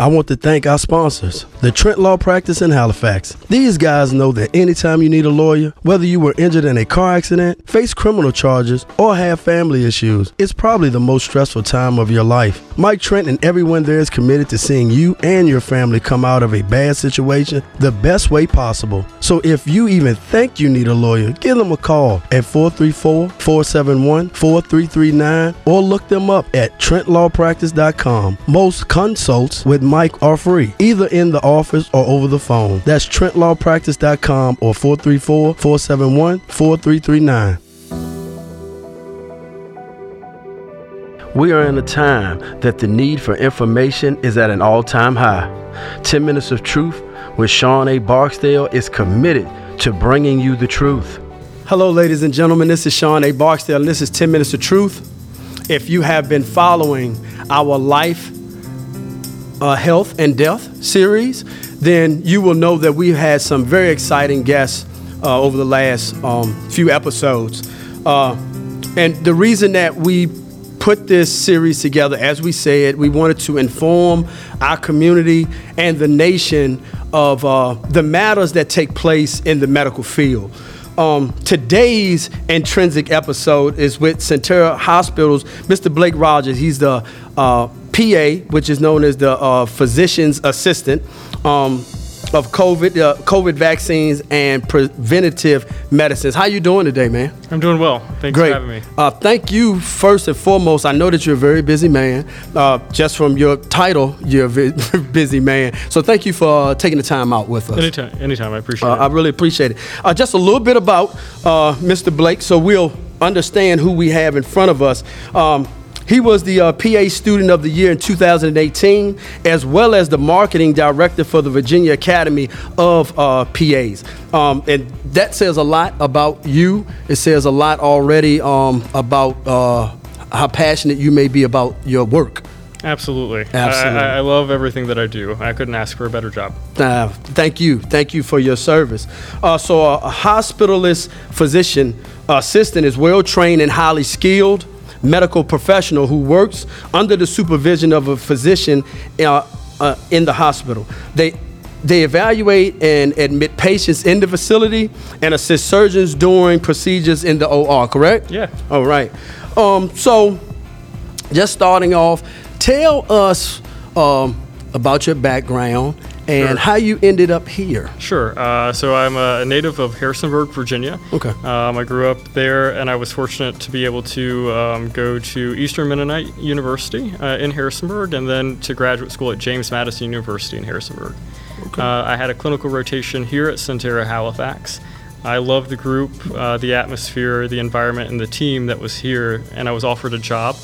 I want to thank our sponsors, the Trent Law Practice in Halifax. These guys know that anytime you need a lawyer, whether you were injured in a car accident, face criminal charges, or have family issues, it's probably the most stressful time of your life. Mike Trent and everyone there is committed to seeing you and your family come out of a bad situation the best way possible. So if you even think you need a lawyer, give them a call at 434 471 4339 or look them up at TrentLawPractice.com. Most consults with Mike are free, either in the office or over the phone. That's TrentLawPractice.com or 434 471 4339. We are in a time that the need for information is at an all time high. 10 Minutes of Truth with Sean A. Barksdale is committed to bringing you the truth. Hello, ladies and gentlemen. This is Sean A. Barksdale, and this is 10 Minutes of Truth. If you have been following our life, uh, health, and death series, then you will know that we've had some very exciting guests uh, over the last um, few episodes. Uh, and the reason that we put this series together, as we said, we wanted to inform our community and the nation of uh, the matters that take place in the medical field. Um, today's intrinsic episode is with Sentara Hospital's Mr. Blake Rogers. He's the uh, PA, which is known as the uh, physician's assistant. Um, of COVID, uh, COVID vaccines and preventative medicines. How you doing today, man? I'm doing well. Thanks Great. for having me. Uh, thank you first and foremost. I know that you're a very busy man. Uh, just from your title, you're a very busy man. So thank you for uh, taking the time out with us. Anytime, anytime. I appreciate Uh, I really appreciate it. Uh, just a little bit about uh, Mr. Blake, so we'll understand who we have in front of us. Um, he was the uh, PA Student of the Year in 2018, as well as the Marketing Director for the Virginia Academy of uh, PAs. Um, and that says a lot about you. It says a lot already um, about uh, how passionate you may be about your work. Absolutely. Absolutely. I, I, love everything that I do. I couldn't ask for a better job. Uh, thank you. Thank you for your service. Uh, so, a, a hospitalist physician assistant is well trained and highly skilled medical professional who works under the supervision of a physician uh, uh, in the hospital. They they evaluate and admit patients in the facility and assist surgeons during procedures in the OR, correct? Yeah. All right. Um, so, just starting off, tell us um, about your background and Sure. how you ended up here. Sure. Uh, so I'm a native of Harrisonburg, Virginia. Okay. Um, I grew up there, and I was fortunate to be able to um, go to Eastern Mennonite University uh, in Harrisonburg, and then to graduate school at James Madison University in Harrisonburg. Uh, I had a clinical rotation here at Sentara Halifax. I loved the group, uh, the atmosphere, the environment, and the team that was here, and I was offered a job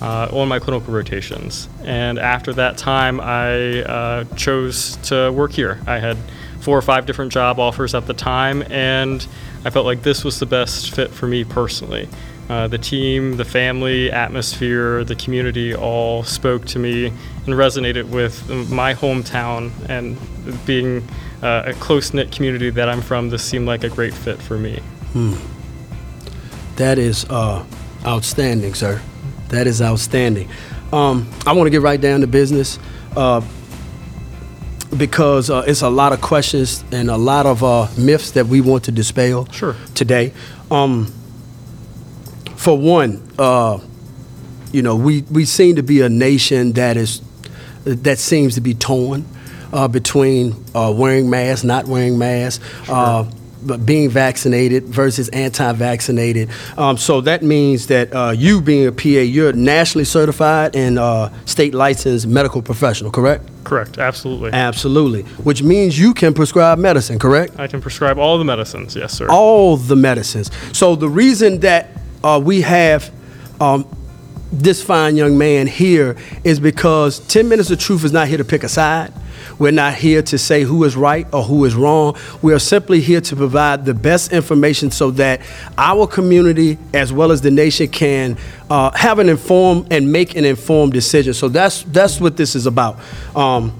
uh, on my clinical rotations. And after that time, I uh, chose to work here. I had four or five different job offers at the time, and I felt like this was the best fit for me personally. Uh, the team, the family, atmosphere, the community all spoke to me and resonated with my hometown and being uh, a close knit community that I'm from. This seemed like a great fit for me. That is uh, outstanding, sir. That is outstanding. Um, I want to get right down to business uh, because uh, it's a lot of questions and a lot of uh, myths that we want to dispel Sure. today. Um, for one, uh, you know, we, we seem to be a nation that is that seems to be torn uh, between uh, wearing masks, not wearing masks, uh, but being vaccinated versus anti-vaccinated. Um, so that means that uh, you, being a PA, you're nationally certified and uh, state licensed medical professional, correct? Correct, absolutely. Absolutely. Which means you can prescribe medicine, correct? I can prescribe all the medicines, yes, sir. all the medicines. So the reason that uh, we have um, this fine young man here is because 10 Minutes of Truth is not here to pick a side. We're not here to say who is right or who is wrong. We are simply here to provide the best information so that our community, as well as the nation, can uh, have an informed and make an informed decision. So that's that's what this is about. Um,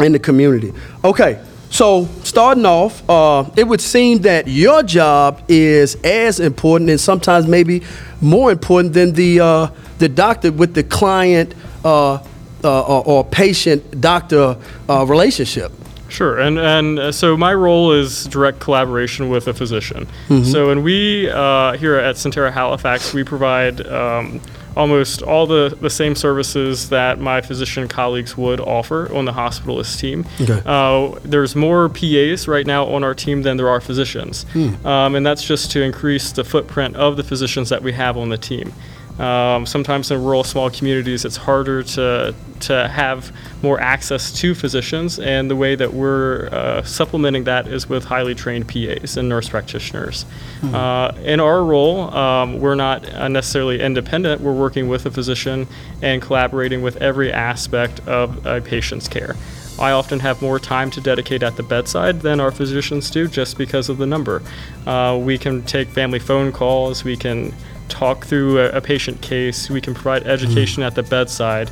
in the community. Okay, so starting off, uh, it would seem that your job is as important and sometimes maybe more important than the uh, the doctor with the client uh, uh, or, or patient doctor uh, relationship. Sure, and and uh, so my role is direct collaboration with a physician. So, and we uh, here at Sentara Halifax, we provide um, almost all the, the same services that my physician colleagues would offer on the hospitalist team. Okay. Uh, there's more PAs right now on our team than there are physicians, um, and that's just to increase the footprint of the physicians that we have on the team. Um, sometimes in rural small communities, it's harder to to have more access to physicians, and the way that we're uh, supplementing that is with highly trained PAs and nurse practitioners. Uh, in our role, um, we're not uh, necessarily independent. We're working with a physician and collaborating with every aspect of a patient's care. I often have more time to dedicate at the bedside than our physicians do just because of the number. Uh, we can take family phone calls, we can talk through a, a patient case, we can provide education at the bedside.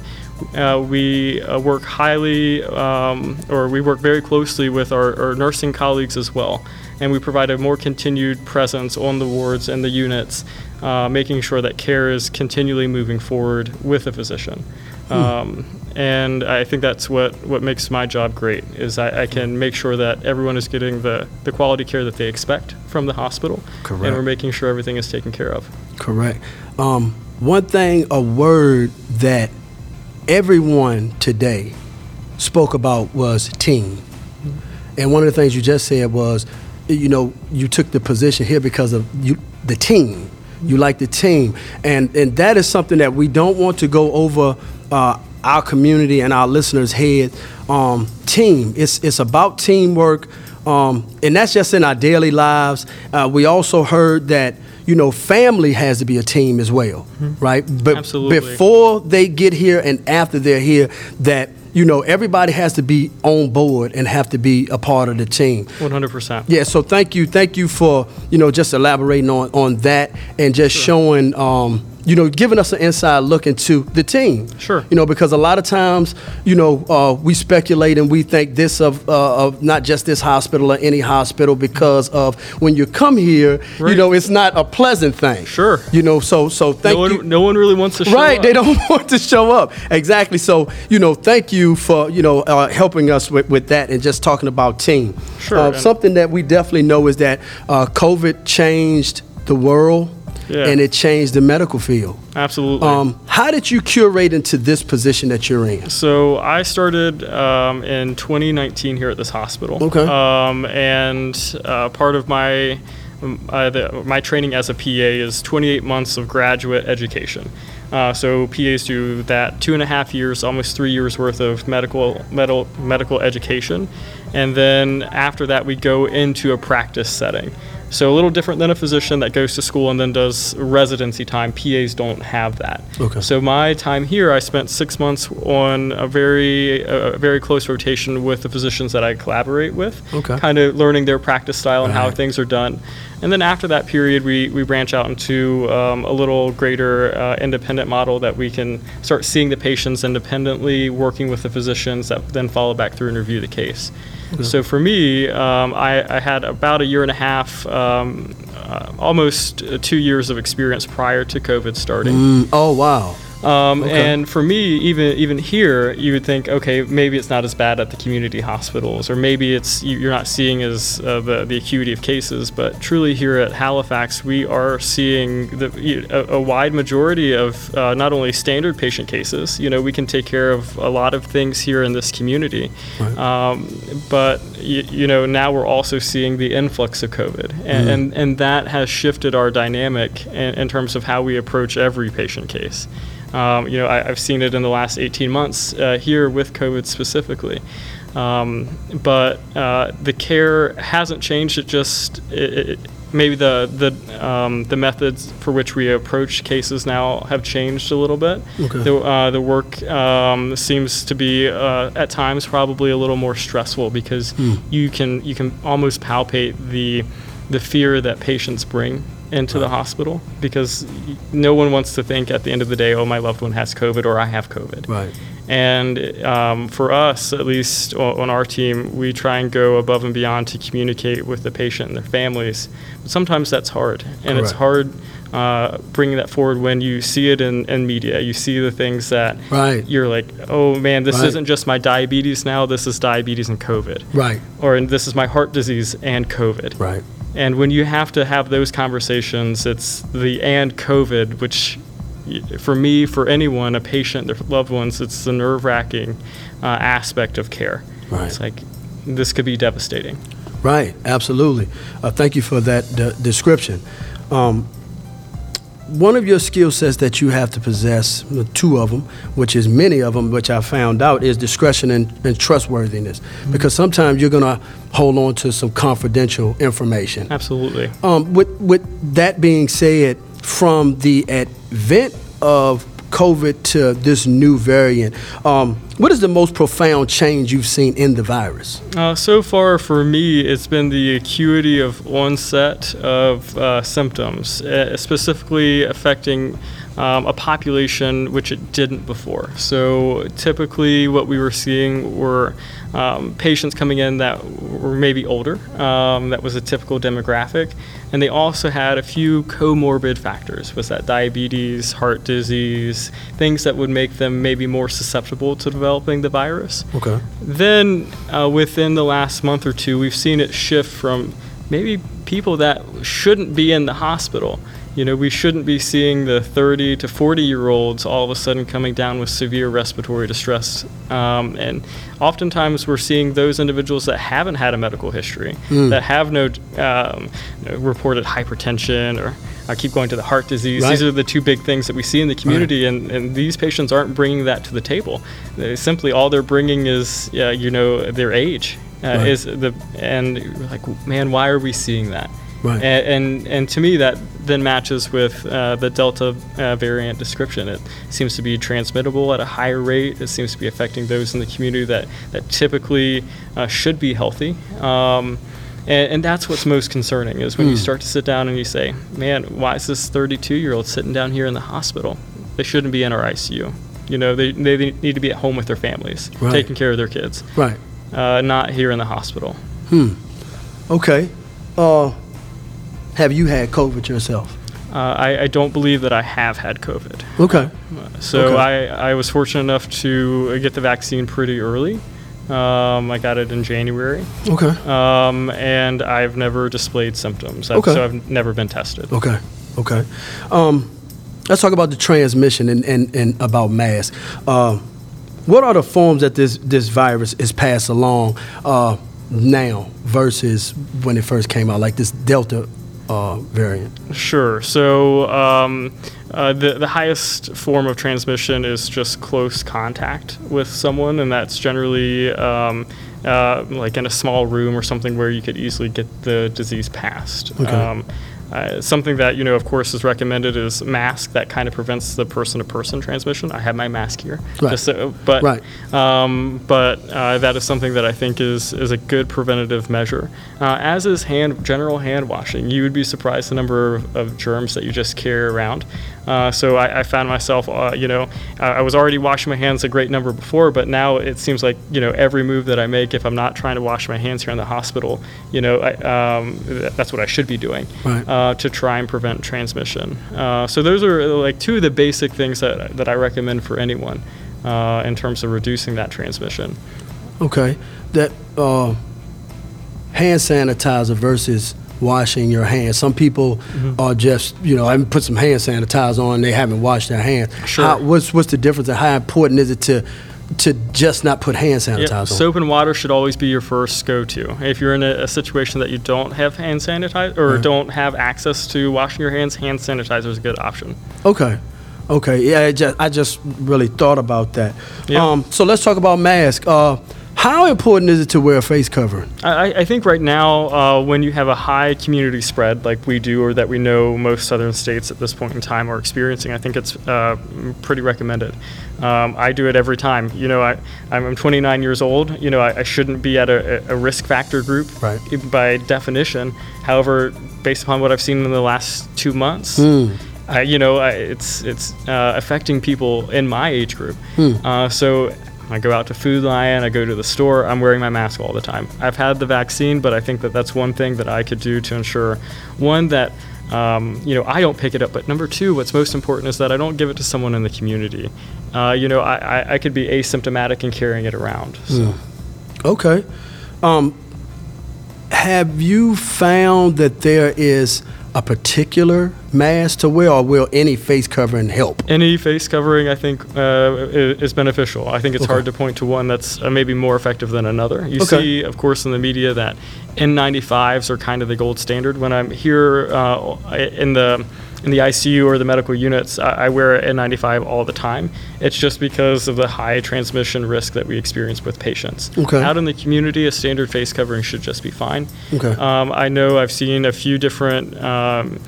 Uh, we uh, work highly, um, or we work very closely with our, our nursing colleagues as well, and we provide a more continued presence on the wards and the units, uh, making sure that care is continually moving forward with a physician. Um, and I think that's what, what makes my job great is I, I can make sure that everyone is getting the, the quality care that they expect from the hospital, Correct. and we're making sure everything is taken care of. Correct. Um, one thing, a word that everyone today spoke about was team. And one of the things you just said was, you know, you took the position here because of you, the team. You like the team, and and that is something that we don't want to go over uh, our community and our listeners' head. Um, team. It's it's about teamwork, um, and that's just in our daily lives. Uh, we also heard that you know family has to be a team as well, right? But Absolutely. before they get here and after they're here, that you know everybody has to be on board and have to be a part of the team. 100%. Yeah, so thank you, thank you for you know just elaborating on on that and just showing um, you know giving us an inside look into the team. Sure. You know because a lot of times you know uh, we speculate and we think this of uh, of not just this hospital or any hospital because of when you come here, you know it's not a pleasant thing. Sure. You know so so thank no, you. one, no one really wants to show Right, up. they don't want to show up. Exactly. So, you know, thank you for, you know, uh, helping us with, with that and just talking about team. Sure, Uh, something that we definitely know is that uh, COVID changed the world Yeah. and it changed the medical field. Absolutely. Um, how did you curate into this position that you're in? So I started um, in 2019 here at this hospital. Okay. Um, and uh, part of my uh, the, my training as a PA is 28 months of graduate education. Uh, so PAs do that two and a half years, almost three years worth of medical medical medical education, and then after that we go into a practice setting. So a little different than a physician that goes to school and then does residency time. PAs don't have that. Okay. So my time here, I spent six months on a very, a very close rotation with the physicians that I collaborate with. Okay. Kind of learning their practice style and how Right. things are done. And then after that period, we, we branch out into um, a little greater uh, independent model that we can start seeing the patients independently, working with the physicians that then follow back through and review the case. So for me, um, I, I had about a year and a half, um, uh, almost two years of experience prior to COVID starting. Mm, oh, wow. Um, Okay. And for me, even even here, you would think, okay, maybe it's not as bad at the community hospitals, or maybe it's you- you're not seeing as uh, the the acuity of cases. But truly, here at Halifax, we are seeing the, a, a wide majority of uh, not only standard patient cases. You know, we can take care of a lot of things here in this community, um, but you, you know now we're also seeing the influx of COVID, and and, and that has shifted our dynamic in, in terms of how we approach every patient case. Um, you know, I, I've seen it in the last 18 months uh, here with COVID specifically. Um, but uh, the care hasn't changed. It just it, it, maybe the the um, the methods for which we approach cases now have changed a little bit. Okay. The uh, the work um, seems to be uh, at times probably a little more stressful because you can you can almost palpate the the fear that patients bring into the hospital because no one wants to think at the end of the day, oh, my loved one has COVID or I have COVID. Right. And um, for us, at least on our team, we try and go above and beyond to communicate with the patient and their families. But sometimes that's hard, and it's hard uh, bringing that forward when you see it in, in media. You see the things that Right. you're like, oh man, this Right. isn't just my diabetes now. This is diabetes and COVID, Right. or this is my heart disease and COVID. Right. And when you have to have those conversations, it's the and COVID, which for me, for anyone, a patient, their loved ones, it's the nerve wracking uh, aspect of care. Right. It's like this could be devastating. Right, absolutely. Uh, thank you for that d- description. Um, one of your skill sets that you have to possess, two of them, which is many of them, which I found out, is discretion and, and trustworthiness. Because sometimes you're going to hold on to some confidential information. Absolutely. Um, with, with that being said, from the advent of COVID to this new variant, um, what is the most profound change you've seen in the virus? Uh, so far, for me, it's been the acuity of onset of uh, symptoms, uh, specifically affecting um, a population which it didn't before. So, typically, what we were seeing were um, patients coming in that were maybe older, um, that was a typical demographic, and they also had a few comorbid factors was that diabetes, heart disease, things that would make them maybe more susceptible to developing the virus. Okay. Then, uh, within the last month or two, we've seen it shift from maybe people that shouldn't be in the hospital. You know, we shouldn't be seeing the 30 to 40 year olds all of a sudden coming down with severe respiratory distress. Um, and oftentimes we're seeing those individuals that haven't had a medical history, that have no um, reported hypertension or I keep going to the heart disease. Right. These are the two big things that we see in the community, and, and these patients aren't bringing that to the table. They simply, all they're bringing is, uh, you know, their age. Uh, Right. Is the and like, man, why are we seeing that? Right. And, and and to me, that then matches with uh, the Delta uh, variant description. It seems to be transmittable at a higher rate. It seems to be affecting those in the community that that typically uh, should be healthy. Um, and, and that's what's most concerning is when you start to sit down and you say, man, why is this 32 year old sitting down here in the hospital? They shouldn't be in our ICU. You know, they, they need to be at home with their families, Right. taking care of their kids, Right. uh, not here in the hospital. Hmm. Okay. Uh, have you had COVID yourself? Uh, I, I don't believe that I have had COVID. Okay. So Okay. I, I was fortunate enough to get the vaccine pretty early. Um, I got it in January, Okay. um, and I've never displayed symptoms. I've- Okay. So I've never been tested. Okay. Okay. Um, let's talk about the transmission and, and, and about masks. Uh, what are the forms that this, this virus is passed along uh, now versus when it first came out, like this Delta uh, variant? Sure. So um, uh, the the highest form of transmission is just close contact with someone, and that's generally um, uh, like in a small room or something where you could easily get the disease passed. Okay. Um, uh, something that you know, of course, is recommended is mask. That kind of prevents the person-to-person transmission. I have my mask here, Right. so, but Right. um, but uh, that is something that I think is is a good preventative measure. Uh, as is hand general hand washing. You would be surprised the number of, of germs that you just carry around. Uh, so I, I found myself, uh, you know, I was already washing my hands a great number before, but now it seems like you know every move that I make, if I'm not trying to wash my hands here in the hospital, you know, I, um, th- that's what I should be doing Right. uh, to try and prevent transmission. Uh, so those are uh, like two of the basic things that that I recommend for anyone uh, in terms of reducing that transmission. Okay. That uh, hand sanitizer versus washing your hands. Some people are just, you know, I haven't put some hand sanitizer on, they haven't washed their hands. Sure. How, what's what's the difference and how important is it to to just not put hand sanitizer on? soap and water should always be your first go-to. If you're in a, a situation that you don't have hand sanitizer or Right. don't have access to washing your hands, hand sanitizer is a good option. Okay. Okay. Yeah, I just, I just really thought about that. Yeah. Um, so let's talk about masks. Uh, how important is it to wear a face covering? I, I- think right now, uh, when you have a high community spread like we do, or that we know most southern states at this point in time are experiencing, I think it's uh, pretty recommended. Um, I do it every time. You know, I, I'm 29 years old. You know, I, I shouldn't be at a, a risk factor group Right. by definition. However, based upon what I've seen in the last two months, I, you know, I, it's it's uh, affecting people in my age group. Uh, so I go out to Food Lion, I go to the store, I'm wearing my mask all the time. I've had the vaccine, but I think that that's one thing that I could do to ensure, one, that um, you know, I don't pick it up. But number two, what's most important is that I don't give it to someone in the community. Uh, you know, I, I, I, could be asymptomatic and carrying it around. So. Okay. Um, have you found that there is a particular mask to wear, or will any face covering help? Any face covering, I think, uh, is beneficial. I think it's okay. hard to point to one that's uh, maybe more effective than another. You okay. see, of course, in the media that N95s are kind of the gold standard. When I'm here uh, in the in the ICU or the medical units, I, I wear an N95 all the time. It's just because of the high transmission risk that we experience with patients. Okay. Out in the community, a standard face covering should just be fine. Okay. Um, I know I've seen a few different. Um,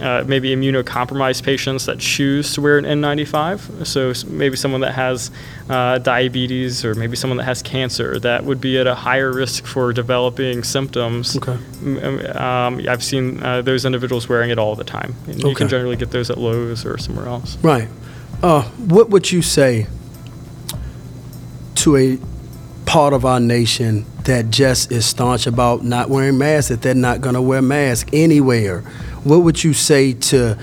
uh, maybe immunocompromised patients that choose to wear an N95. So maybe someone that has uh, diabetes or maybe someone that has cancer that would be at a higher risk for developing symptoms. Okay. Um, I've seen uh, those individuals wearing it all the time. And okay. You can generally get those at Lowe's or somewhere else. Right. Uh, what would you say to a part of our nation that just is staunch about not wearing masks, that they're not going to wear masks anywhere? What would you say to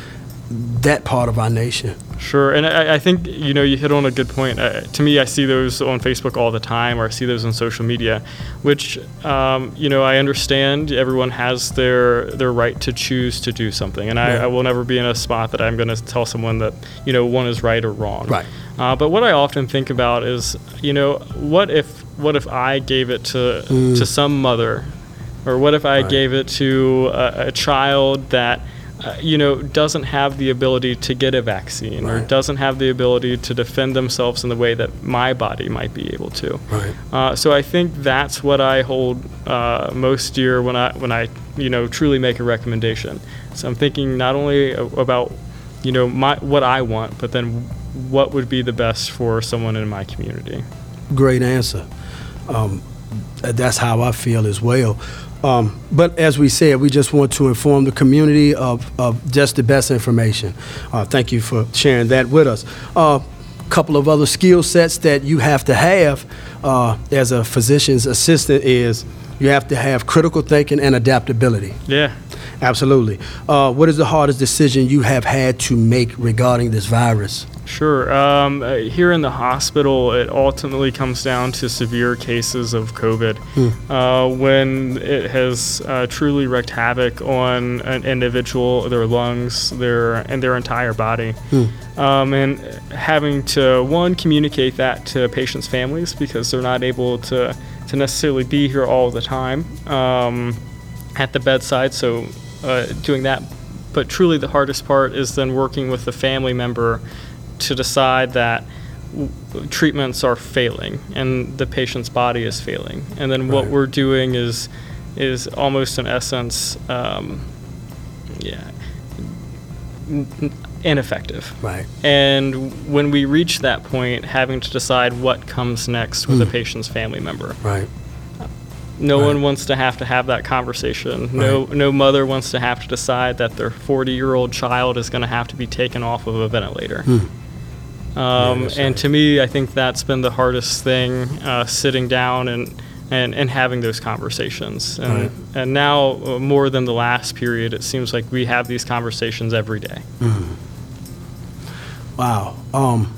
that part of our nation? Sure, and I, I think you know you hit on a good point. Uh, to me, I see those on Facebook all the time, or I see those on social media, which um, you know I understand. Everyone has their their right to choose to do something, and I, I will never be in a spot that I'm going to tell someone that you know one is right or wrong. Right. Uh, but what I often think about is, you know, what if what if I gave it to mm. to some mother or what if I right. gave it to a, a child that, uh, you know, doesn't have the ability to get a vaccine right. or doesn't have the ability to defend themselves in the way that my body might be able to? Right. Uh, so I think that's what I hold uh, most dear when I when I you know truly make a recommendation. So I'm thinking not only about you know my what I want, but then what would be the best for someone in my community. Great answer. Um, that's how I feel as well. Um, but as we said, we just want to inform the community of, of just the best information. Uh, thank you for sharing that with us. A uh, couple of other skill sets that you have to have uh, as a physician's assistant is you have to have critical thinking and adaptability. Yeah. Absolutely. Uh, what is the hardest decision you have had to make regarding this virus? Sure. Um, uh, here in the hospital, it ultimately comes down to severe cases of COVID. Hmm. Uh, when it has uh, truly wreaked havoc on an individual, their lungs, their and their entire body, hmm. um, and having to one communicate that to patients' families because they're not able to to necessarily be here all the time um, at the bedside. So uh, doing that, but truly the hardest part is then working with the family member to decide that w- treatments are failing and the patient's body is failing. And then what we're doing is is almost in essence, um, yeah, ineffective. Right. And when we reach that point, having to decide what comes next with mm. a patient's family member. Right. No right. one wants to have to have that conversation. No, right. no mother wants to have to decide that their 40-year-old child is going to have to be taken off of a ventilator. Mm. Um, and to me, I think that's been the hardest thing, uh, sitting down and, and, and having those conversations. And, right. and now, uh, more than the last period, it seems like we have these conversations every day. Mm. Wow. Um,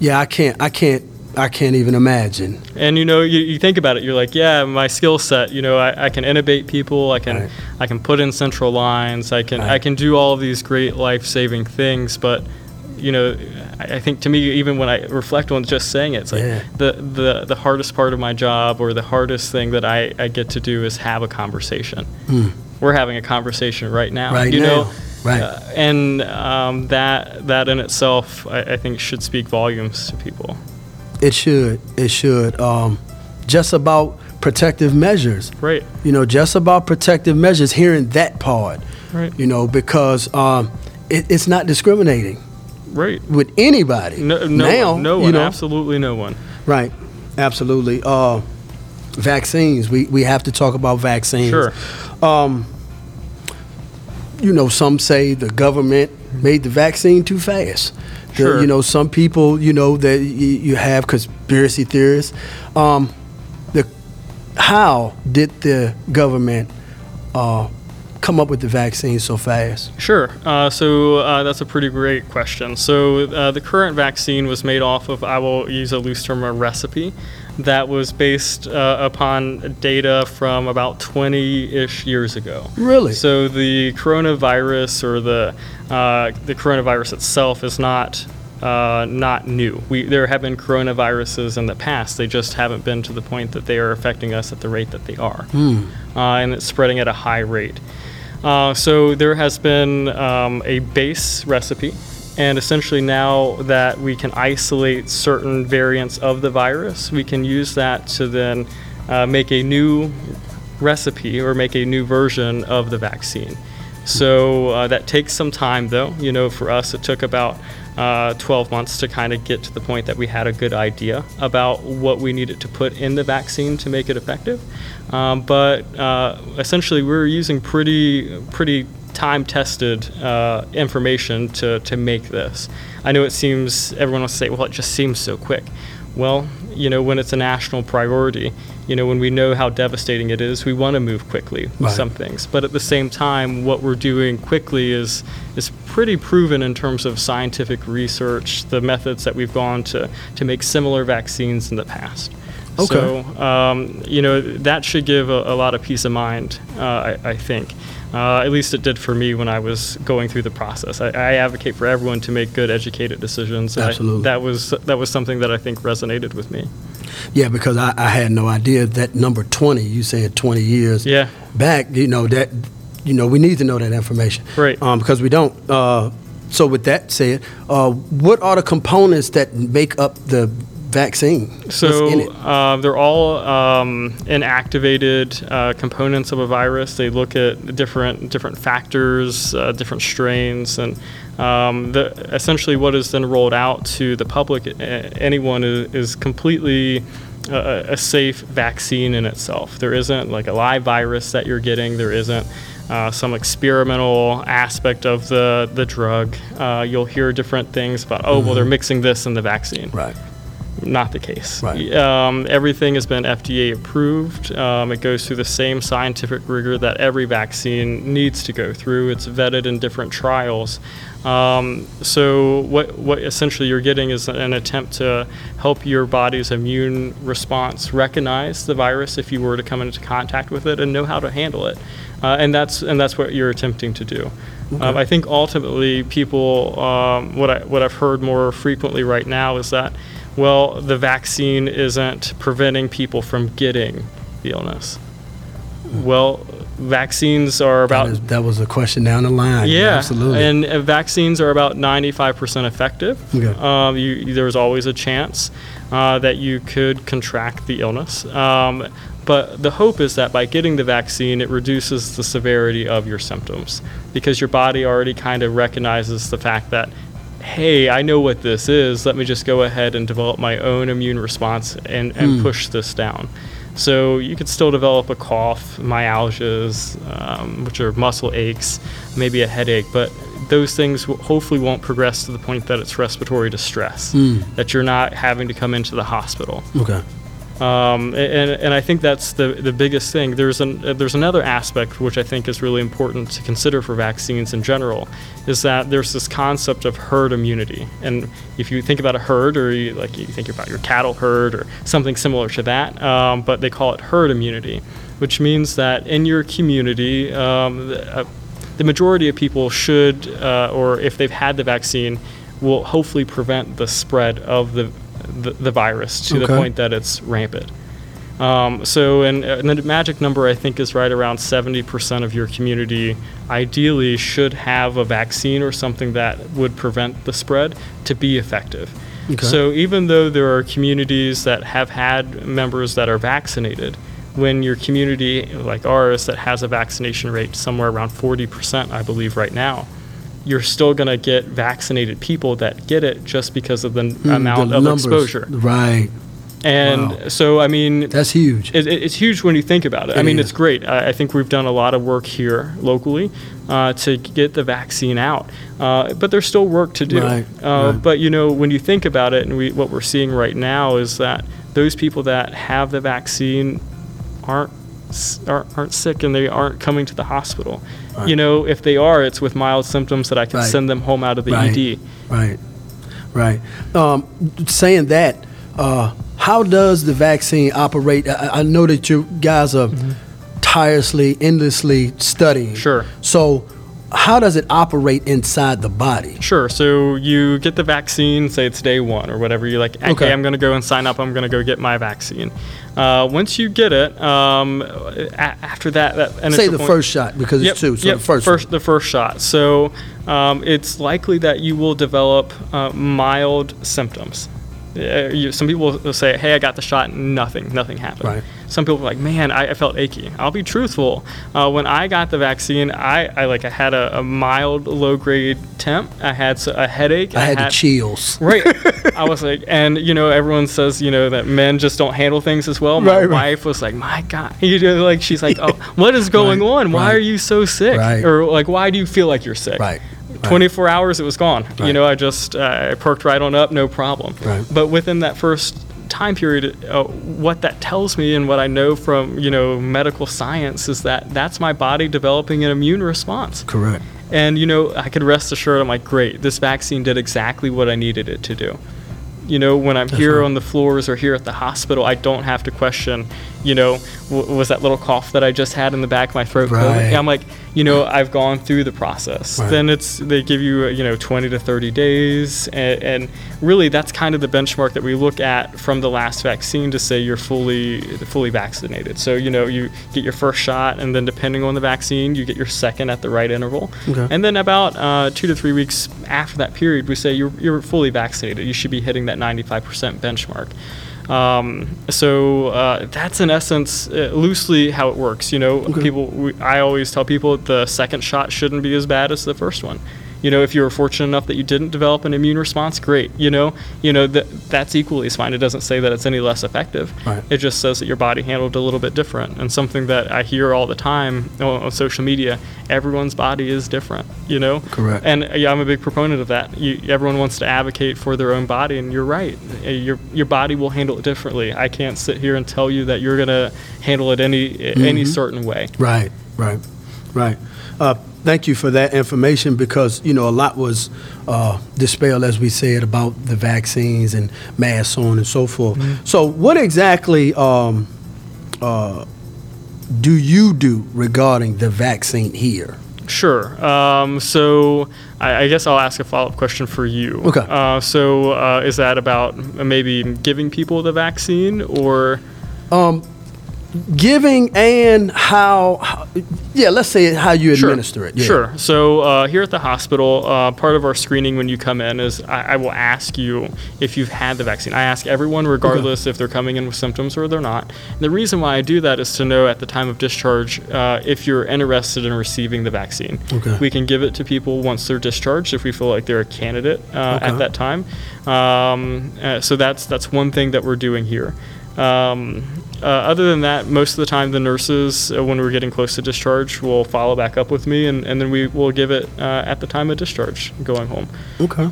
yeah, I can't, I can't, I can't even imagine. And you know, you, you think about it, you're like, yeah, my skill set. You know, I, I can intubate people. I can, right. I can put in central lines. I can, right. I can do all of these great life-saving things. But you know, I think to me, even when I reflect on just saying it, it's like yeah. the, the, the hardest part of my job or the hardest thing that I, I get to do is have a conversation. Mm. We're having a conversation right now. Right you now. know, right. Uh, and um, that that in itself, I, I, think, should speak volumes to people. It should. It should. Um, just about protective measures. Right. You know, just about protective measures. Hearing that part. Right. You know, because um, it, it's not discriminating right with anybody. No, no now, one, no one, you know, absolutely no one. Right, absolutely. Uh, vaccines. We we have to talk about vaccines. Sure. Um, you know, some say the government made the vaccine too fast. The, sure. You know, some people, you know, that you, you have conspiracy theorists. Um, the how did the government uh, come up with the vaccine so fast? Sure. Uh, so uh, that's a pretty great question. So uh, the current vaccine was made off of, I will use a loose term, a recipe that was based uh, upon data from about 20 ish years ago. Really? So the coronavirus or the, uh, the coronavirus itself is not. Uh, not new. We, there have been coronaviruses in the past. They just haven't been to the point that they are affecting us at the rate that they are. Hmm. Uh, and it's spreading at a high rate. Uh, so there has been um, a base recipe, and essentially now that we can isolate certain variants of the virus, we can use that to then uh, make a new recipe or make a new version of the vaccine. So uh, that takes some time, though. You know, for us, it took about uh, 12 months to kind of get to the point that we had a good idea about what we needed to put in the vaccine to make it effective. Um, but uh, essentially, we're using pretty pretty time-tested uh, information to to make this. I know it seems everyone will say, well, it just seems so quick. Well, you know, when it's a national priority, you know, when we know how devastating it is, we want to move quickly with Right. some things. But at the same time, what we're doing quickly is is pretty proven in terms of scientific research, the methods that we've gone to to make similar vaccines in the past. Okay. So, um, you know, that should give a, a lot of peace of mind, uh, I, I think. Uh, at least it did for me when I was going through the process. I, I advocate for everyone to make good, educated decisions. and I- Absolutely. that was that was something that I think resonated with me. Yeah, because I, I had no idea that number 20, you said 20 years Yeah. back, you know, that, you know, we need to know that information. Right. Um, because we don't. Uh, so with that said, uh, what are the components that make up the vaccine? So uh, they're all um, inactivated uh, components of a virus. They look at different different factors, uh, different strains, and um, the, essentially what is then rolled out to the public, anyone is, is completely a, a safe vaccine in itself. There isn't like a live virus that you're getting. There isn't uh, some experimental aspect of the the drug. Uh, you'll hear different things about, oh, well, they're mixing this in the vaccine Right. Not the case. Right. Um, everything has been FDA approved. Um, it goes through the same scientific rigor that every vaccine needs to go through. It's vetted in different trials. Um, so what what essentially you're getting is an attempt to help your body's immune response recognize the virus if you were to come into contact with it and know how to handle it. Uh, and that's and that's what you're attempting to do. Um, I think ultimately people um, what I what I've heard more frequently right now is that well the vaccine isn't preventing people from getting the illness. Well, vaccines are about That, is, that was a question down the line. yeah, Absolutely. and uh, vaccines are about 95% effective. Okay. Um, you, there's always a chance uh, that you could contract the illness. Um, but the hope is that by getting the vaccine, it reduces the severity of your symptoms because your body already kind of recognizes the fact that, hey, I know what this is. Let me just go ahead and develop my own immune response and, and push this down. So you could still develop a cough, myalgias, um, which are muscle aches, maybe a headache, but those things w- hopefully won't progress to the point that it's respiratory distress, that you're not having to come into the hospital. okay. Um, and, and I think that's the, the biggest thing. There's, an, there's another aspect which I think is really important to consider for vaccines in general, is that there's this concept of herd immunity. And if you think about a herd, or you, like you think about your cattle herd or something similar to that, um, but they call it herd immunity, which means that in your community, um, the, uh, the majority of people should, uh, or if they've had the vaccine, will hopefully prevent the spread of the, the, the virus to the point that it's rampant. Um, so, and, and the magic number I think is right around 70% of your community ideally should have a vaccine or something that would prevent the spread to be effective. Okay. So, even though there are communities that have had members that are vaccinated, when your community like ours that has a vaccination rate somewhere around 40%, I believe, right now, you're still going to get vaccinated people that get it just because of the Mm, amount the of numbers. exposure. Right. And Wow. so, I mean, That's huge. it, it- it's huge when you think about it. I mean, is. it's great. I, I think we've done a lot of work here locally uh, to get the vaccine out, uh, but there's still work to do. Right, Uh, right. But you know, when you think about it, and we, what we're seeing right now is that those people that have the vaccine aren't aren't, aren't sick and they aren't coming to the hospital. Right. You know, if they are, it's with mild symptoms that I can Right. send them home out of the Right. ED. Right, right. Um, saying that, uh, how does the vaccine operate? I, I know that you guys are tirelessly, endlessly studying. Sure. So, how does it operate inside the body? Sure. So you get the vaccine, say it's day one or whatever. You're like, okay, Okay. I'm going to go and sign up. I'm going to go get my vaccine. Uh, once you get it, um, a- after that, that and Say it's the point- first shot because Yep, it's two. So yep, the first. first the first shot. So um, it's likely that you will develop uh, mild symptoms. Uh, you, some people will say, "Hey, I got the shot, nothing, nothing happened." Right. Some people are like, "Man, I, I felt achy." I'll be truthful. Uh, when I got the vaccine, I, I like I had a, a mild low grade temp. I had a headache. I had the chills. Right. I was like, and you know, everyone says, you know, that men just don't handle things as well. My Right, right. wife was like, my God, you know, like she's like, oh, what is going Right, on? Why right. are you so sick? Right. Or like, why do you feel like you're sick? Right. 24 hours, it was gone. You know, I just uh, I perked right on up, no problem. Right. But within that first time period, uh, what that tells me and what I know from you know medical science is that that's my body developing an immune response. Correct. And you know, I could rest assured. I'm like, great. This vaccine did exactly what I needed it to do. You know, when I'm here right. on the floors or here at the hospital, I don't have to question. You know, w- was that little cough that I just had in the back of my throat? Right. I'm like, you know, I've gone through the process. Right. Then it's they give you uh, you know 20 to 30 days, and, and really that's kind of the benchmark that we look at from the last vaccine to say you're fully fully vaccinated. So you know you get your first shot, and then depending on the vaccine, you get your second at the right interval, Okay. and then about uh, two to three weeks after that period, we say you're you're fully vaccinated. You should be hitting that 95% benchmark. Um, so uh, that's in essence uh, loosely how it works. You know, people. We, I always tell people the second shot shouldn't be as bad as the first one. You know, if you were fortunate enough that you didn't develop an immune response, great. You know, you know that that's equally fine. It doesn't say that it's any less effective. Right. It just says that your body handled a little bit different. And something that I hear all the time on, on social media, everyone's body is different. You know. Correct. And uh, yeah, I'm a big proponent of that. You, everyone wants to advocate for their own body, and you're right. Uh, Your your body will handle it differently. I can't sit here and tell you that you're gonna handle it any any certain way. Right, right, right. Uh, thank you for that information because you know a lot was uh, dispelled, as we said, about the vaccines and masks, so on and so forth. So, what exactly um, uh, do you do regarding the vaccine here? Sure. Um, so I, I guess I'll ask a follow up question for you. Okay. Uh, so uh, is that about maybe giving people the vaccine or? Um, giving and how, how- yeah, let's say how you administer it. Yeah. Sure. So uh, here at the hospital, uh, part of our screening when you come in is I, I will ask you if you've had the vaccine. I ask everyone, regardless if they're coming in with symptoms or they're not. And the reason why I do that is to know at the time of discharge uh, if you're interested in receiving the vaccine. Okay. We can give it to people once they're discharged if we feel like they're a candidate uh, Okay. at that time. Um, uh, so that's that's one thing that we're doing here. Um, uh, other than that, most of the time the nurses, uh, when we're getting close to discharge, will follow back up with me, and, and then we will give it uh, at the time of discharge, going home. Okay.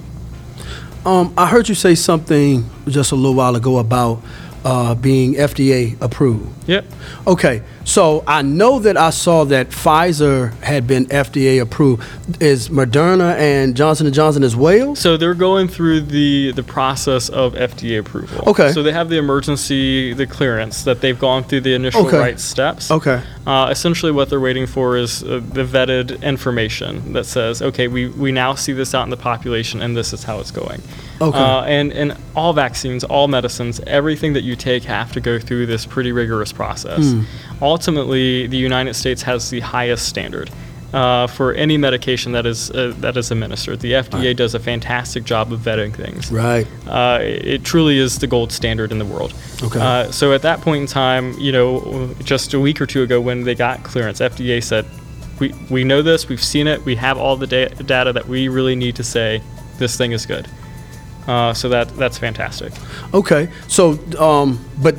Um, I heard you say something just a little while ago about uh, being FDA approved. Yep. Okay, so I know that I saw that Pfizer had been FDA approved. Is Moderna and Johnson and Johnson as well? So they're going through the the process of FDA approval. Okay. So they have the emergency, the clearance that they've gone through the initial Okay. right steps. Okay. Uh, essentially, what they're waiting for is uh, the vetted information that says, okay, we, we now see this out in the population, and this is how it's going. Okay. Uh, and, and all vaccines, all medicines, everything that you take have to go through this pretty rigorous process. Hmm. Ultimately, the United States has the highest standard. Uh, for any medication that is uh, that is administered, the FDA does a fantastic job of vetting things. Right. Uh, it truly is the gold standard in the world. Okay. Uh, so at that point in time, you know, just a week or two ago when they got clearance, FDA said, we, we know this, we've seen it, we have all the da- data that we really need to say this thing is good. Uh, so that that's fantastic. Okay. So, um, but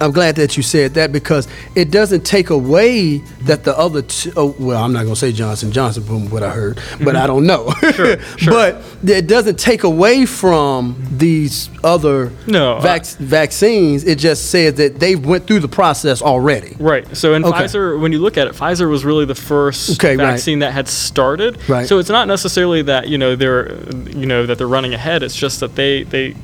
I'm glad that you said that because it doesn't take away that the other. Two, oh, well, I'm not gonna say Johnson Johnson from what I heard, but I don't know. Sure, sure. but it doesn't take away from these other No, uh, vac- vaccines. It just says that they went through the process already. Right. So in Okay. Pfizer, when you look at it, Pfizer was really the first Okay, right. vaccine that had started. Right. So it's not necessarily that you know they're you know that they're running ahead. It's just that they they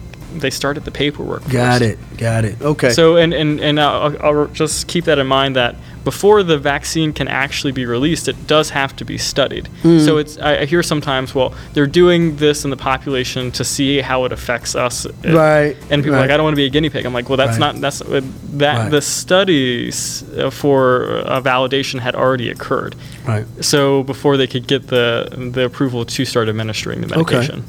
they started the paperwork. Got first. it. Got it. Okay. So and and and I'll, I'll just keep that in mind that before the vaccine can actually be released, it does have to be studied. Hmm. So it's I, I hear sometimes, well, they're doing this in the population to see how it affects us. Right, And people are right. like, I don't want to be a guinea pig. I'm like, well, that's Right. not that's uh, that Right. the studies uh, for uh, validation had already occurred. right. So before they could get the the approval to start administering the Okay. medication.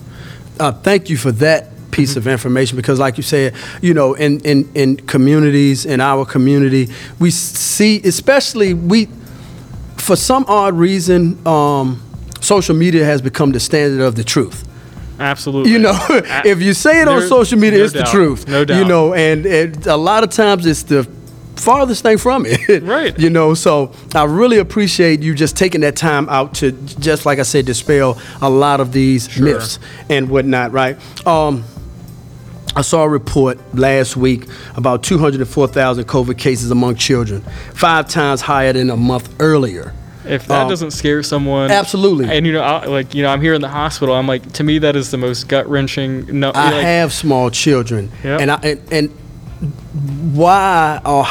uh, thank you for that piece of information because like you said you know in, in, in communities in our community we see especially we for some odd reason um, social media has become the standard of the truth Absolutely. you know if you say it on there- social media no it's doubt. the truth No doubt. you know and it, a lot of times it's the farthest thing from it Right. you know so i really appreciate you just taking that time out to just like i said dispel a lot of these Sure. myths and whatnot right um I saw a report last week about 204,000 COVID cases among children, five times higher than a month earlier. If that Um, doesn't scare someone, Absolutely. And you know, I, like you know, I'm here in the hospital. I'm like, to me, that is the most gut wrenching. No, I like, have small children, Yep. and, I, and and why or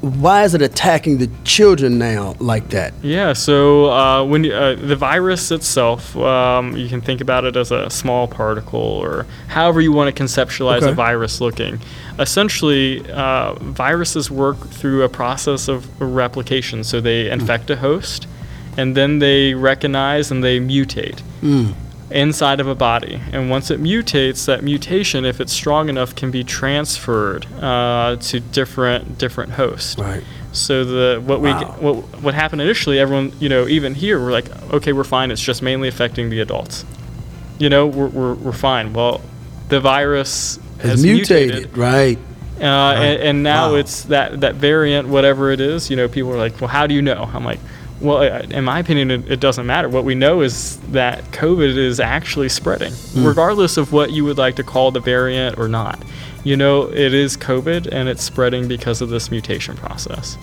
why is it attacking the children now like that? Yeah. So uh, when uh, the virus itself, um, you can think about it as a small particle, or however you want to conceptualize Okay. a virus looking. Essentially, uh, viruses work through a process of replication. So they infect a host, and then they recognize and they mutate. Mm. Inside of a body. And once it mutates, that mutation, if it's strong enough, can be transferred uh, to different different hosts. Right. So the what we Wow. what what happened initially, everyone you know even here we're like, okay, we're fine. It's just mainly affecting the adults. You know, we're we're, we're fine. Well, the virus Has has mutated, right? uh, and, and now Wow. it's that, that variant, whatever it is, you know, people are like, well, how do you know? I'm like, well, in my opinion, it, it doesn't matter. What we know is that COVID is actually spreading, Hmm. regardless of what you would like to call the variant or not. You know, it is COVID and it's spreading because of this mutation process.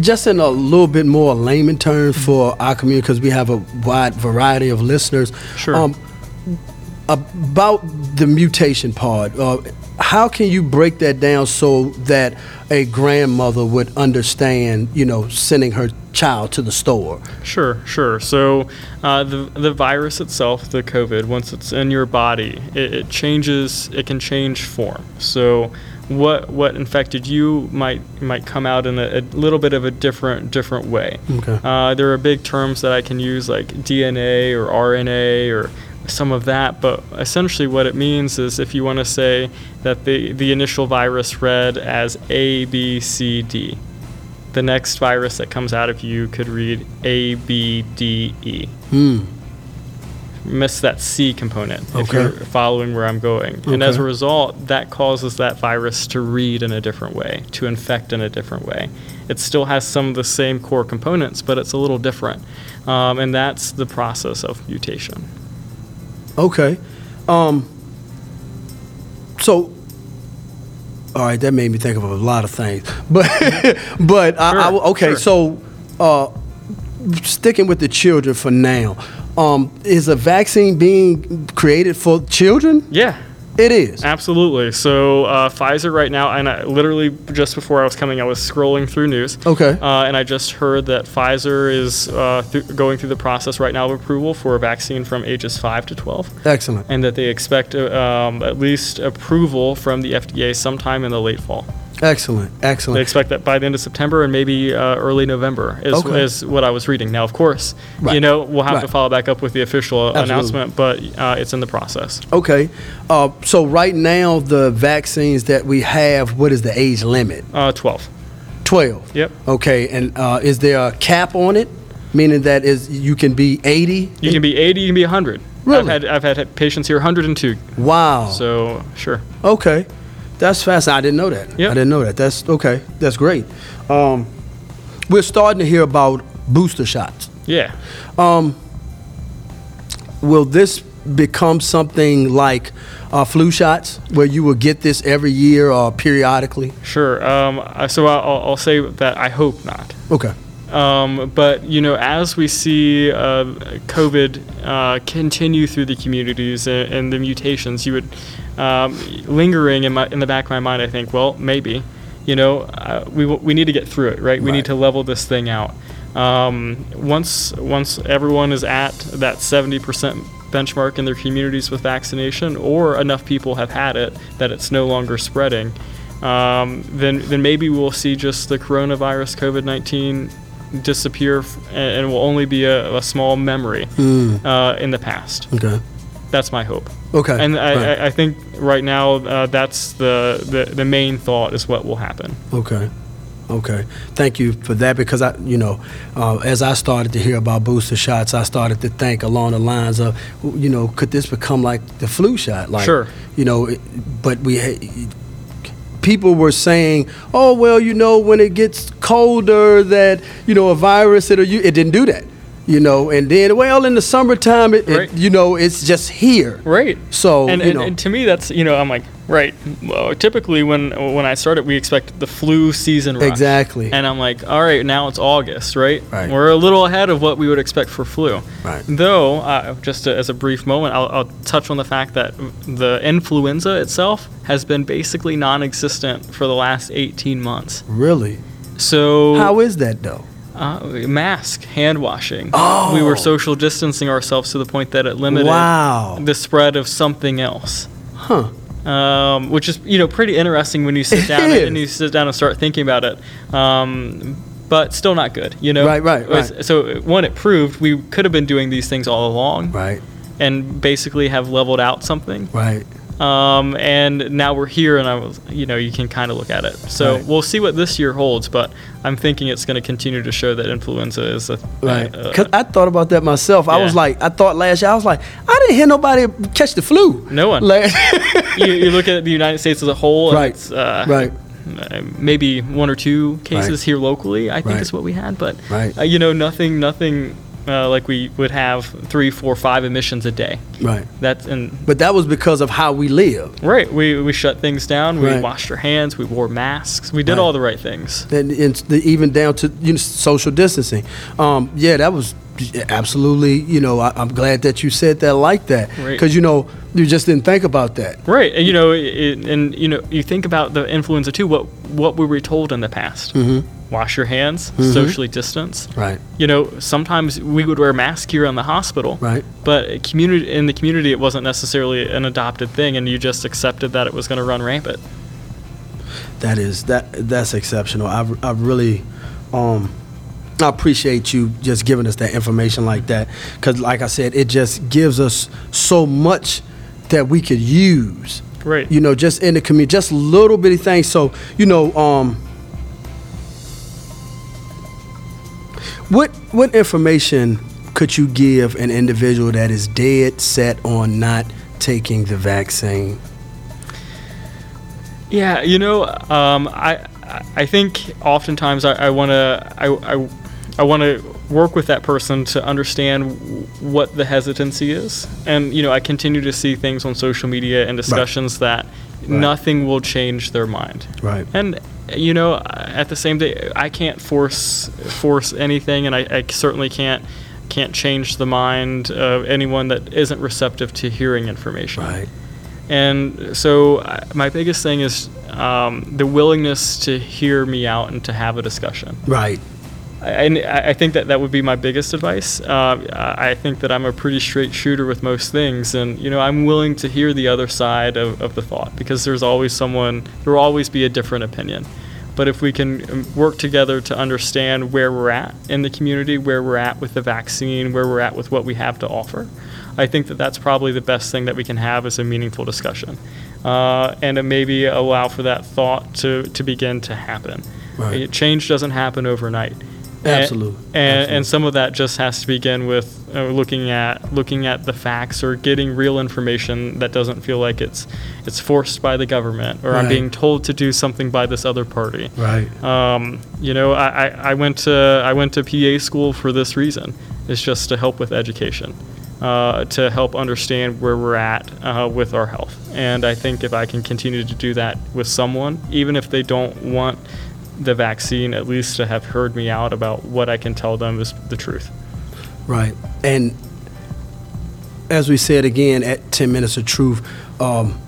Just in a little bit more layman terms for our community, because we have a wide variety of listeners. Sure. about the mutation part, uh, how can you break that down so that a grandmother would understand, you know, sending her child to the store? Sure, sure. So uh, the the virus itself, the COVID, once it's in your body, it, it changes. It can change form. So what what infected you might might come out in a, a little bit of a different different way. Okay. Uh, there are big terms that I can use like DNA or RNA or some of that, but essentially what it means is if you want to say that the, the initial virus read as A, B, C, D, the next virus that comes out of you could read A, B, D, E. Hmm. Miss that C component okay. if you're following where I'm going. And as a result, that causes that virus to read in a different way, to infect in a different way. It still has some of the same core components, but it's a little different. Um, and that's the process of mutation. Okay. Um, so, all right, that made me think of a lot of things. But, but I, I- Sure, okay, sure. so uh, sticking with the children for now, um, is a vaccine being created for children? Yeah, It is. absolutely. So uh, Pfizer right now, and I, literally just before I was coming, I was scrolling through news. Okay. Uh, and I just heard that Pfizer is uh, th- going through the process right now of approval for a vaccine from ages 5 to 12. Excellent. and that they expect uh, um, at least approval from the FDA sometime in the late fall. Excellent. Excellent. They expect that by the end of September and maybe uh, early November is, Okay. is what I was reading. Now, of course, Right. you know we'll have to follow back up with the official Absolutely. announcement, but uh, it's in the process. Okay. Uh, so right now, the vaccines that we have, what is the age limit? Uh, 12. 12. Yep. Okay. And uh, is there a cap on it? Meaning that is you can be 80? You can be 80, you can be 100. Really? I've had I've had patients here 102. Wow. So sure. Okay. That's fast. I didn't know that. Yep. I didn't know that. That's okay. That's great. Um, we're starting to hear about booster shots. Yeah. Um, will this become something like uh, flu shots, where you will get this every year or periodically? Sure. Um, so I'll, I'll say that I hope not. Okay. Um, but you know, as we see uh, COVID uh, continue through the communities and, and the mutations, you would um, lingering in my in the back of my mind. I think, well, maybe, you know, uh, we w- we need to get through it, right? We Right. need to level this thing out. Um, once once everyone is at that 70% benchmark in their communities with vaccination, or enough people have had it that it's no longer spreading, um, then then maybe we'll see just the coronavirus COVID 19 disappear f- and, and will only be a, a small memory uh, in the past. Okay. That's my hope. Okay. And I, Right. I, I think right now uh, that's the, the the main thought is what will happen. Okay. Okay. Thank you for that because I, you know, uh, as I started to hear about booster shots, I started to think along the lines of, you know, could this become like the flu shot? Like, Sure. You know, it, but we, ha- people were saying, oh well, you know, when it gets colder, that you know, a virus, it it didn't do that. You know, and then well, in the summertime, it, Right. it you know, it's just here. Right. So and, you and, and to me, that's you know, I'm like, right. Well, typically, when when I started, we expect the flu season rush. Exactly. And I'm like, all right, now it's August, right? Right. We're a little ahead of what we would expect for flu. Right. Though, uh, just to, as a brief moment, I'll, I'll touch on the fact that the influenza itself has been basically non-existent for the last 18 months. really, So how is that though? Uh, mask, hand washing. Oh. We were social distancing ourselves to the point that it limited Wow. the spread of something else. Huh. Um, which is you know pretty interesting when you sit It down is. and you sit down and start thinking about it. Um, but still not good, you know. Right, right, right. So one, it proved we could have been doing these things all along Right. and basically have leveled out something. Right. Um, and now we're here, and I was, you know, you can kind of look at it. So Right. we'll see what this year holds, but I'm thinking it's going to continue to show that influenza is a Right. Because I thought about that myself. I was like, I thought last year, I was like, I didn't hear nobody catch the flu. No one. Like, you, you look at the United States as a whole, and Right, it's, uh, right. uh, maybe one or two cases Right. here locally. I think Right. is what we had, but Right. uh, you know, nothing, nothing uh, like we would have three, four, five emissions a day. right. That's and But that was because of how we live. right. We we shut things down. We Right. washed our hands. We wore masks. We did Right. all the right things. And, and the, even down to you know, social distancing. Um, yeah, that was absolutely, you know, I, I'm glad that you said that like that. Right. Because, you know, you just didn't think about that. Right, and you know, it, and you know, you think about the influenza too. What what we were we told in the past? Mm-hmm. Wash your hands, socially distance. Right. You know, sometimes we would wear masks here in the hospital. Right. But community in the community, it wasn't necessarily an adopted thing, and you just accepted that it was going to run rampant. That is that that's exceptional. I, I really um I appreciate you just giving us that information like that cuz like I said it just gives us so much that we could use. Right. You know, just in the community, just little bitty things. So, you know, um what what information could you give an individual that is dead set on not taking the vaccine? Yeah, you know, um, I I think oftentimes I, I want to I, I, I want to work with that person to understand what the hesitancy is, and you know I continue to see things on social media and discussions that nothing will change their mind. Right. And you know, at the same day, I can't force force anything, and I, I certainly can't can't change the mind of anyone that isn't receptive to hearing information. Right. And so, my biggest thing is um, the willingness to hear me out and to have a discussion. Right. And I I think that that would be my biggest advice. Uh, I think that I'm a pretty straight shooter with most things, and you know I'm willing to hear the other side of, of the thought because there's always someone. There will always be a different opinion. But if we can um, work together to understand where we're at in the community, where we're at with the vaccine, where we're at with what we have to offer, I think that that's probably the best thing that we can have as a meaningful discussion, uh, and maybe allow for that thought to to begin to happen. Right. It- change doesn't happen overnight. Absolutely. And, and, and some of that just has to begin with uh, looking at looking at the facts or getting real information that doesn't feel like it's it's forced by the government or I'm being told to do something by this other party. Right. Um, you know, I, I, I went to I went to PA school for this reason. It's just to help with education, uh, to help understand where we're at uh, with our health. And I think if I can continue to do that with someone, even if they don't want the vaccine, at least to have heard me out about what I can tell them is the truth. Right. And as we said again at 10 Minutes of Truth, um,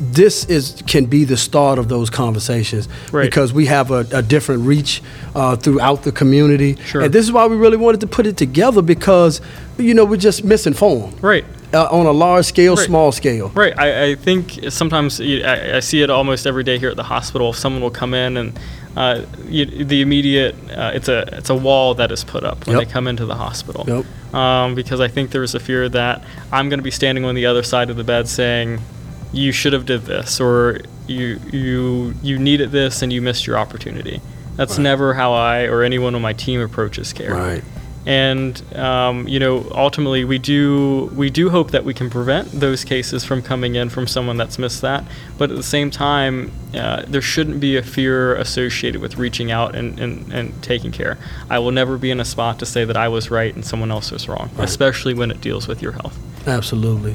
this is can be the start of those conversations Right. because we have a, a different reach uh, throughout the community. Sure. And this is why we really wanted to put it together because, you know, we're just misinformed Right. uh, on a large scale, Right. small scale. Right. I, I think sometimes I, I see it almost every day here at the hospital. Someone will come in and uh, you, the immediate uh, it's a it's a wall that is put up when Yep. they come into the hospital. Yep. Um, because I think there's a fear that I'm going to be standing on the other side of the bed saying, "You should have did this," or "You you you needed this and you missed your opportunity." That's Right. never how I or anyone on my team approaches care Right. And um, you know ultimately we do we do hope that we can prevent those cases from coming in from someone that's missed that but at the same time uh, there shouldn't be a fear associated with reaching out and, and, and taking care i will never be in a spot to say that i was right and someone else was wrong Right. especially when it deals with your health Absolutely.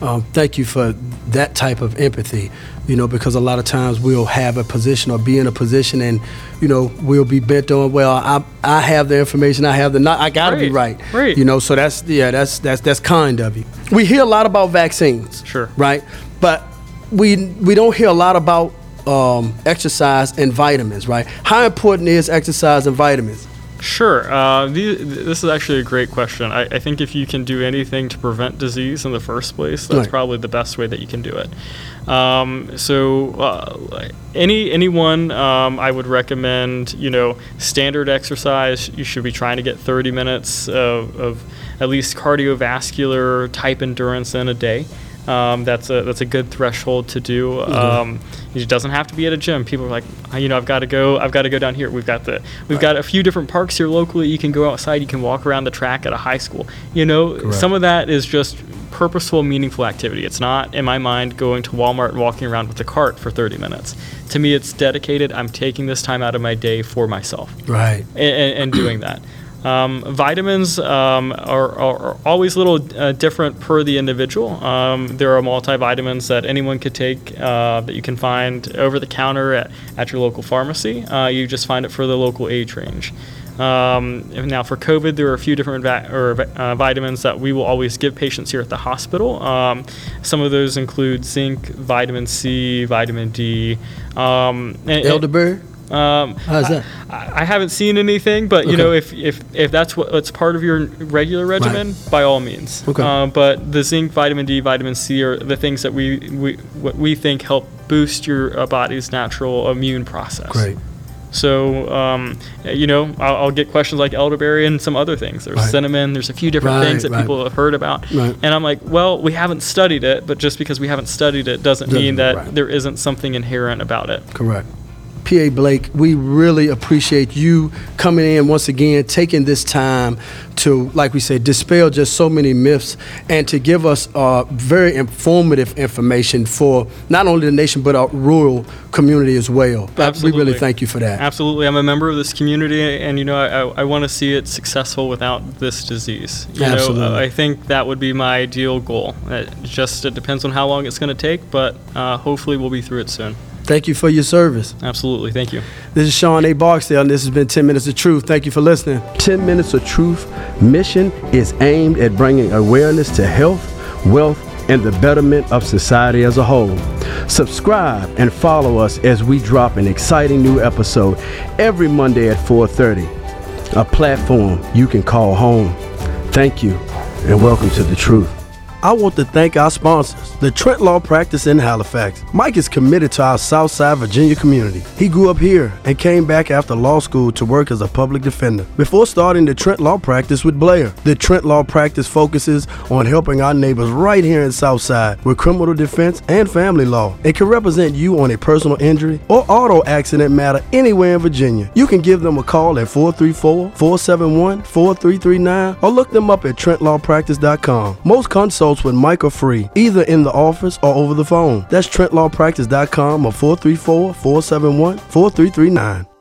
Um, thank you for that type of empathy, you know, because a lot of times we'll have a position or be in a position and, you know, we'll be bent on, well, I, I have the information, I have the, not, I gotta be Right, right. right. You know, so that's, yeah, that's, that's, that's kind of you. We hear a lot about vaccines. Sure. Right? But we, we don't hear a lot about um, exercise and vitamins, right? How important is exercise and vitamins? Sure. Uh, the, this is actually a great question. I, I think if you can do anything to prevent disease in the first place, that's Right. probably the best way that you can do it. Um, so, uh, any anyone, um, I would recommend, you know, standard exercise. You should be trying to get 30 minutes of, of at least cardiovascular type endurance in a day. Um, that's a that's a good threshold to do. Um, it doesn't have to be at a gym. People are like, "Ah, you know, I've got to go. I've got to go down here. We've got the we've got a few different parks here locally. You can go outside. You can walk around the track at a high school. You know, Correct. some of that is just purposeful, meaningful activity. It's not, in my mind, going to Walmart and walking around with a cart for 30 minutes. To me, it's dedicated. I'm taking this time out of my day for myself Right. and, and doing that. Um, vitamins um, are, are, always a little uh, different per the individual. Um, there are multivitamins that anyone could take uh, that you can find over the counter at, at your local pharmacy. Uh, you just find it for the local age range. Um, now for COVID, there are a few different va- or, uh, vitamins that we will always give patients here at the hospital. Um, some of those include zinc, vitamin C, vitamin D. Um, and- Elderberry? Um, How's that? I, I haven't seen anything, but you Okay. know, if, if if that's what that's part of your regular regimen, by all means. Okay. Um, but the zinc, vitamin D, vitamin C are the things that we we what we think help boost your uh, body's natural immune process. Great. So, um, you know, I'll, I'll get questions like elderberry and some other things. There's Right. cinnamon. There's a few different Right, things that right. people have heard about. Right. And I'm like, well, we haven't studied it, but just because we haven't studied it doesn't mean Doesn't- that right. there isn't something inherent about it. Correct. PA Blake, we really appreciate you coming in once again, taking this time to, like we said, dispel just so many myths and to give us uh, very informative information for not only the nation but our rural community as well. We really thank you for that. Absolutely, I'm a member of this community, and you know, I, I, I want to see it successful without this disease. You Absolutely. know, I think that would be my ideal goal. It just it depends on how long it's going to take, but uh, hopefully we'll be through it soon. Thank you for your service. Absolutely, thank you. This is Sean A. Barksdale, and this has been 10 Minutes of Truth. Thank you for listening. 10 Minutes of Truth mission is aimed at bringing awareness to health, wealth, and the betterment of society as a whole. Subscribe and follow us as we drop an exciting new episode every Monday at 4:30. A platform you can call home. Thank you and welcome to the truth. I want to thank our sponsors, the Trent Law Practice in Halifax. Mike is committed to our Southside Virginia community. He grew up here and came back after law school to work as a public defender before starting the Trent Law Practice with Blair. The Trent Law Practice focuses on helping our neighbors right here in Southside with criminal defense and family law and can represent you on a personal injury or auto accident matter anywhere in Virginia. You can give them a call at 434 471 4339 or look them up at TrentLawPractice.com. Most consults with Mike are free, either in the office or over the phone. That's TrentLawPractice.com or 434 471 4339.